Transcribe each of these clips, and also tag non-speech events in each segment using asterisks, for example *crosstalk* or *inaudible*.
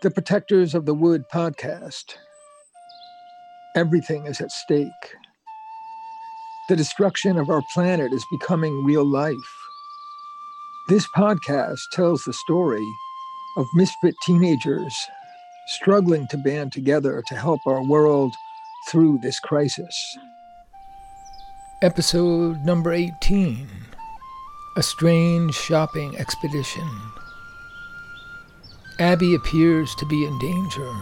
the Protectors of the Wood podcast. Everything is at stake. The destruction of our planet is becoming real life. This podcast tells the story of misfit teenagers struggling to band together to help our world through this crisis. Episode number 18 A Strange Shopping Expedition. Abby appears to be in danger.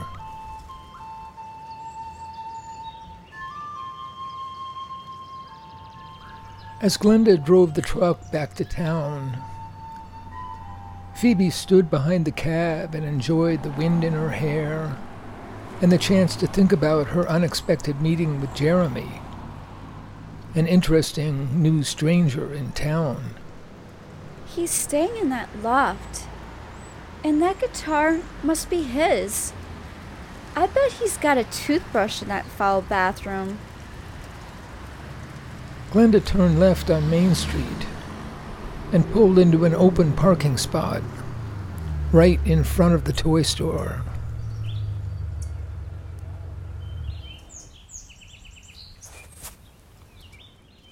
As Glenda drove the truck back to town, Phoebe stood behind the cab and enjoyed the wind in her hair and the chance to think about her unexpected meeting with Jeremy, an interesting new stranger in town. He's staying in that loft. And that guitar must be his. I bet he's got a toothbrush in that foul bathroom. Glenda turned left on Main Street and pulled into an open parking spot right in front of the toy store.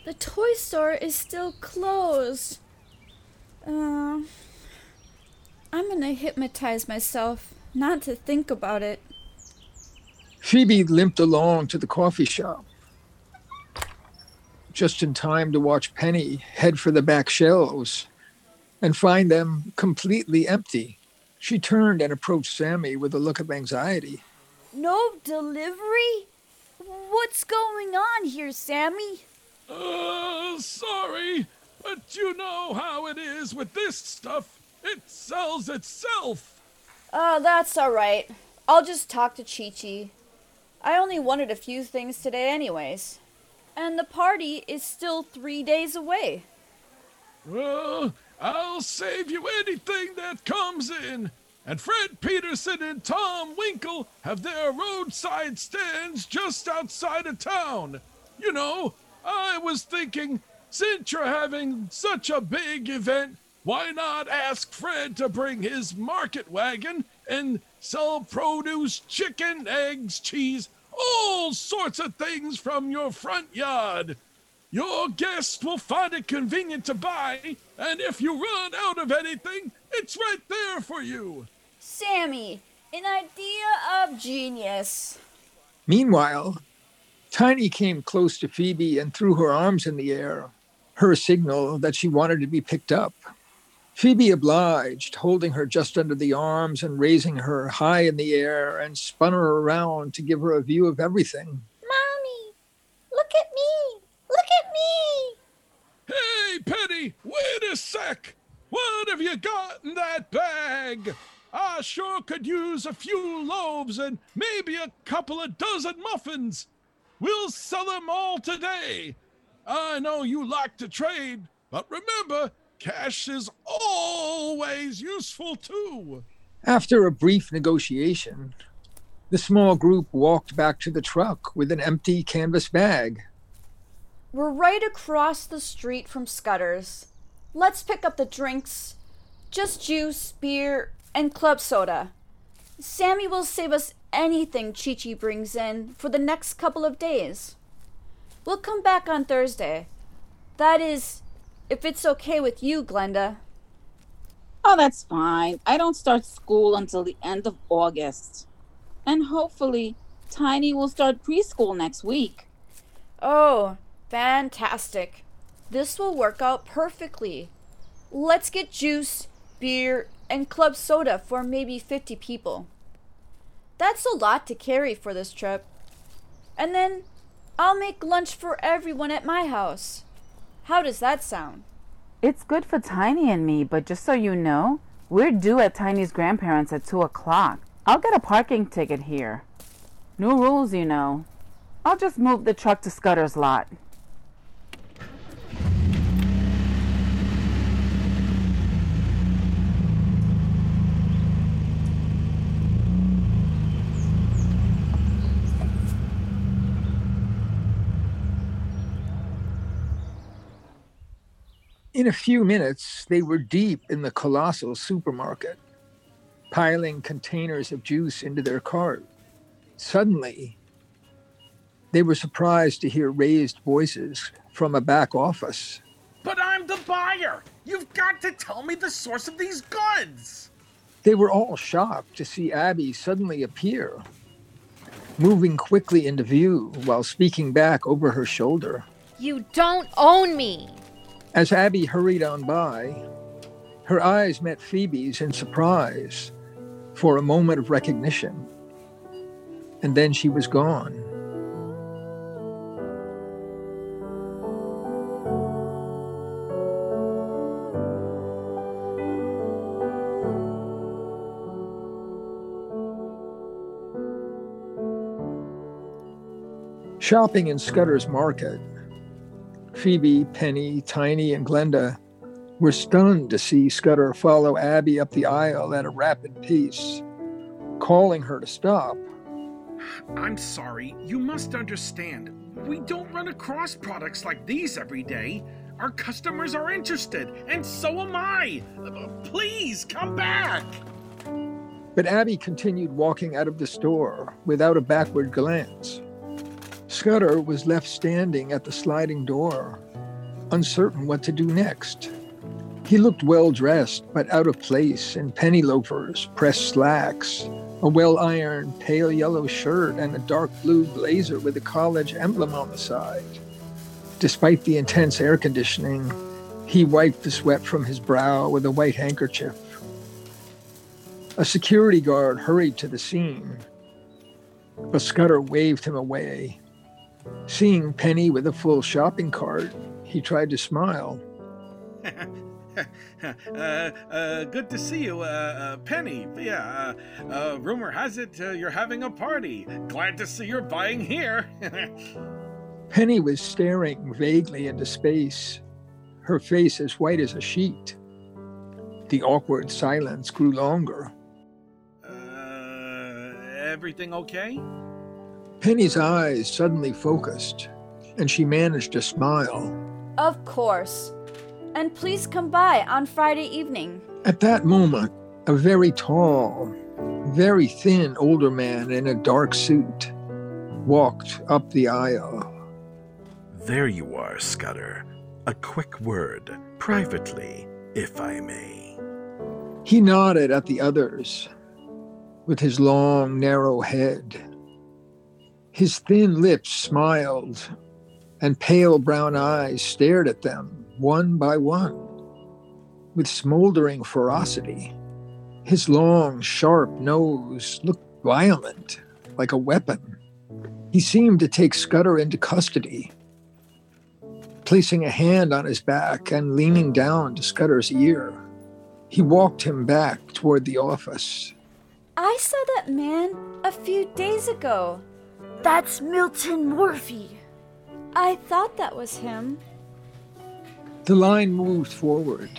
The toy store is still closed. Uh, I'm gonna hypnotize myself not to think about it. Phoebe limped along to the coffee shop just in time to watch Penny head for the back shelves and find them completely empty. She turned and approached Sammy with a look of anxiety. No delivery? What's going on here, Sammy? Uh, sorry, but you know how it is with this stuff. It sells itself. Oh, that's all right. I'll just talk to Chi Chi. I only wanted a few things today, anyways. And the party is still three days away. Well, I'll save you anything that comes in. And Fred Peterson and Tom Winkle have their roadside stands just outside of town. You know, I was thinking, since you're having such a big event, why not ask Fred to bring his market wagon and sell produce, chicken, eggs, cheese, all sorts of things from your front yard. Your guests will find it convenient to buy, and if you run out of anything, it's right there for you. Sammy, an idea of genius. Meanwhile, Tiny came close to Phoebe and threw her arms in the air, her signal that she wanted to be picked up. Phoebe obliged, holding her just under the arms and raising her high in the air and spun her around to give her a view of everything. Mommy, look at me! Look at me! Hey, Penny, wait a sec! What have you got in that bag? I sure could use a few loaves and maybe a couple of dozen muffins. We'll sell them all today. I know you like to trade, but remember, Cash is always useful too. After a brief negotiation, the small group walked back to the truck with an empty canvas bag. We're right across the street from Scudder's. Let's pick up the drinks. Just juice, beer, and club soda. Sammy will save us anything Chi Chi brings in for the next couple of days. We'll come back on Thursday. That is, if it's okay with you, Glenda. Oh, that's fine. I don't start school until the end of August. And hopefully, Tiny will start preschool next week. Oh, fantastic. This will work out perfectly. Let's get juice, beer, and club soda for maybe 50 people. That's a lot to carry for this trip. And then I'll make lunch for everyone at my house. How does that sound? It's good for Tiny and me, but just so you know, we're due at Tiny's grandparents at 2 o'clock. I'll get a parking ticket here. New rules, you know. I'll just move the truck to Scudder's lot. In a few minutes, they were deep in the colossal supermarket. piling containers of juice into their cart. Suddenly, they were surprised to hear raised voices from a back office. But I'm the buyer. You've got to tell me the source of these goods. They were all shocked to see Abby suddenly appear, moving quickly into view while speaking back over her shoulder. You don't own me. As Abby hurried on by, her eyes met Phoebe's in surprise for a moment of recognition, and then she was gone. Shopping in Scudder's Market, Phoebe, Penny, Tiny, and Glenda were stunned to see Scudder follow Abby up the aisle at a rapid pace, calling her to stop. I'm sorry. You must understand. We don't run across products like these every day. Our customers are interested, and so am I. Please come back. But Abby continued walking out of the store without a backward glance. Scudder was left standing at the sliding door, uncertain what to do next. He looked well dressed, but out of place in penny loafers, pressed slacks, a well ironed pale yellow shirt, and a dark blue blazer with a college emblem on the side. Despite the intense air conditioning, he wiped the sweat from his brow with a white handkerchief. A security guard hurried to the scene, but Scudder waved him away. Seeing Penny with a full shopping cart, he tried to smile. *laughs* uh, uh, good to see you, uh, uh, Penny. Yeah, uh, uh, rumor has it uh, you're having a party. Glad to see you're buying here. *laughs* Penny was staring vaguely into space, her face as white as a sheet. The awkward silence grew longer. uh, everything okay? Penny's eyes suddenly focused, and she managed to smile. Of course. And please come by on Friday evening. At that moment, a very tall, very thin older man in a dark suit walked up the aisle. There you are, Scudder. A quick word, privately, if I may. He nodded at the others with his long, narrow head. His thin lips smiled, and pale brown eyes stared at them one by one with smoldering ferocity. His long, sharp nose looked violent, like a weapon. He seemed to take Scudder into custody, placing a hand on his back and leaning down to Scudder's ear. He walked him back toward the office. I saw that man a few days ago. That's Milton Morphy. I thought that was him. The line moved forward,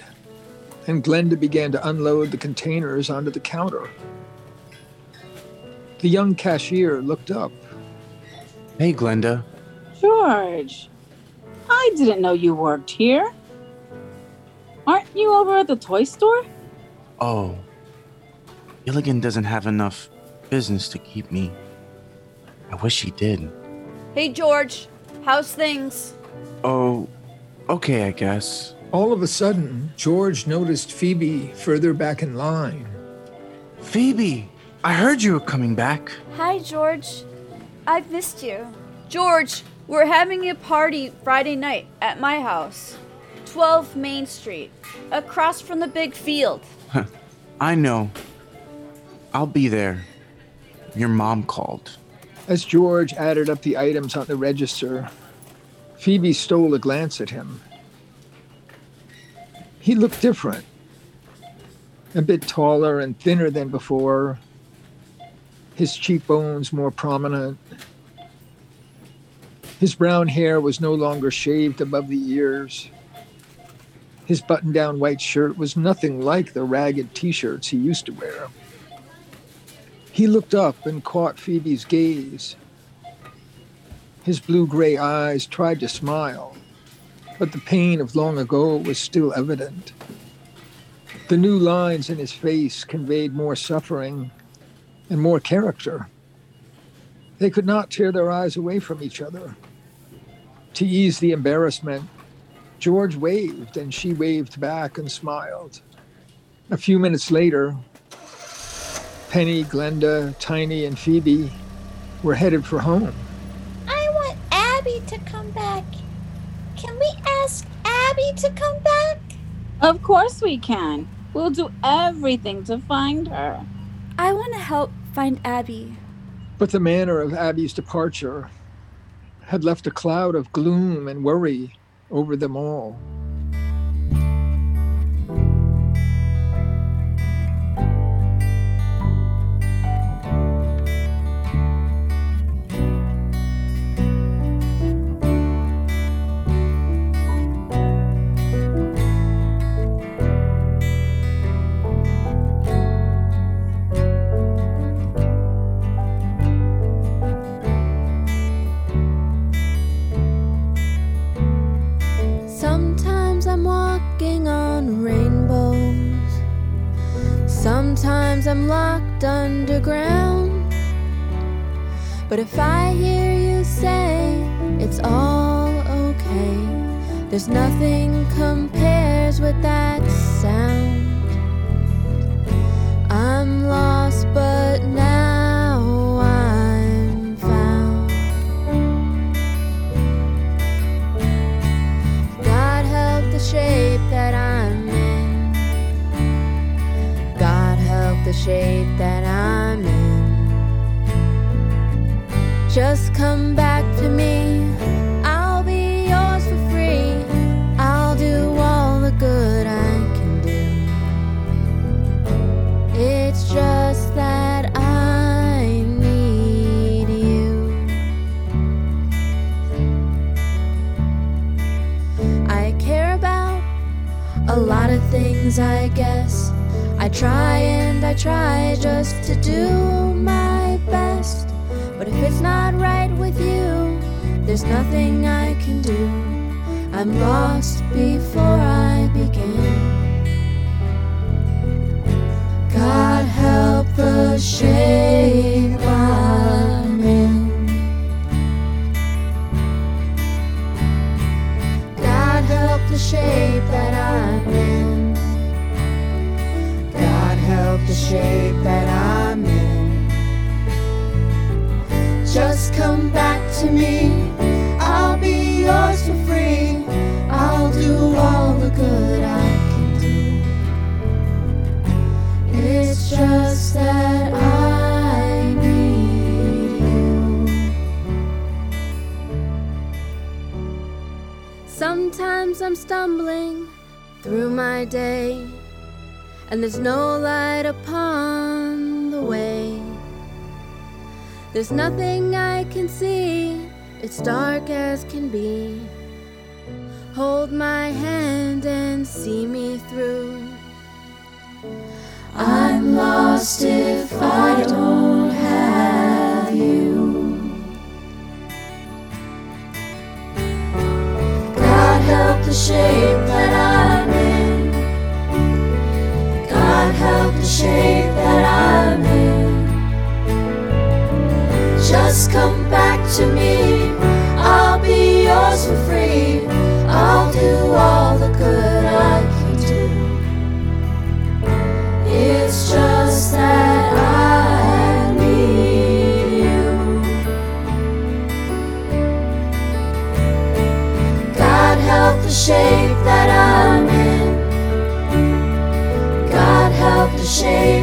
and Glenda began to unload the containers onto the counter. The young cashier looked up. Hey, Glenda. George, I didn't know you worked here. Aren't you over at the toy store? Oh. Gilligan doesn't have enough business to keep me. I wish he did. Hey, George. How's things? Oh, okay, I guess. All of a sudden, George noticed Phoebe further back in line. Phoebe, I heard you were coming back. Hi, George. I've missed you. George, we're having a party Friday night at my house. 12 Main Street, across from the big field. I know. I'll be there. Your mom called. As George added up the items on the register, Phoebe stole a glance at him. He looked different, a bit taller and thinner than before, his cheekbones more prominent. His brown hair was no longer shaved above the ears. His button down white shirt was nothing like the ragged t shirts he used to wear. He looked up and caught Phoebe's gaze. His blue gray eyes tried to smile, but the pain of long ago was still evident. The new lines in his face conveyed more suffering and more character. They could not tear their eyes away from each other. To ease the embarrassment, George waved and she waved back and smiled. A few minutes later, Penny, Glenda, Tiny, and Phoebe were headed for home. I want Abby to come back. Can we ask Abby to come back? Of course we can. We'll do everything to find her. I want to help find Abby. But the manner of Abby's departure had left a cloud of gloom and worry over them all. Underground. But if I hear you say it's all okay, there's nothing compares with that sound. Stumbling through my day, and there's no light upon the way. There's nothing I can see, it's dark as can be. Hold my hand and see me through. I'm lost if I don't shape that I'm in. God help the shape that I'm in. Just come back to me. Help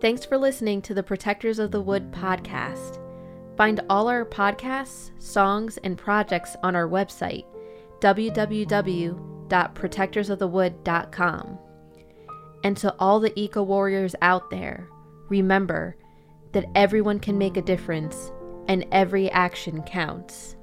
Thanks for listening to the Protectors of the Wood podcast. Find all our podcasts, songs, and projects on our website, www.protectorsofthewood.com. And to all the eco warriors out there, remember that everyone can make a difference and every action counts.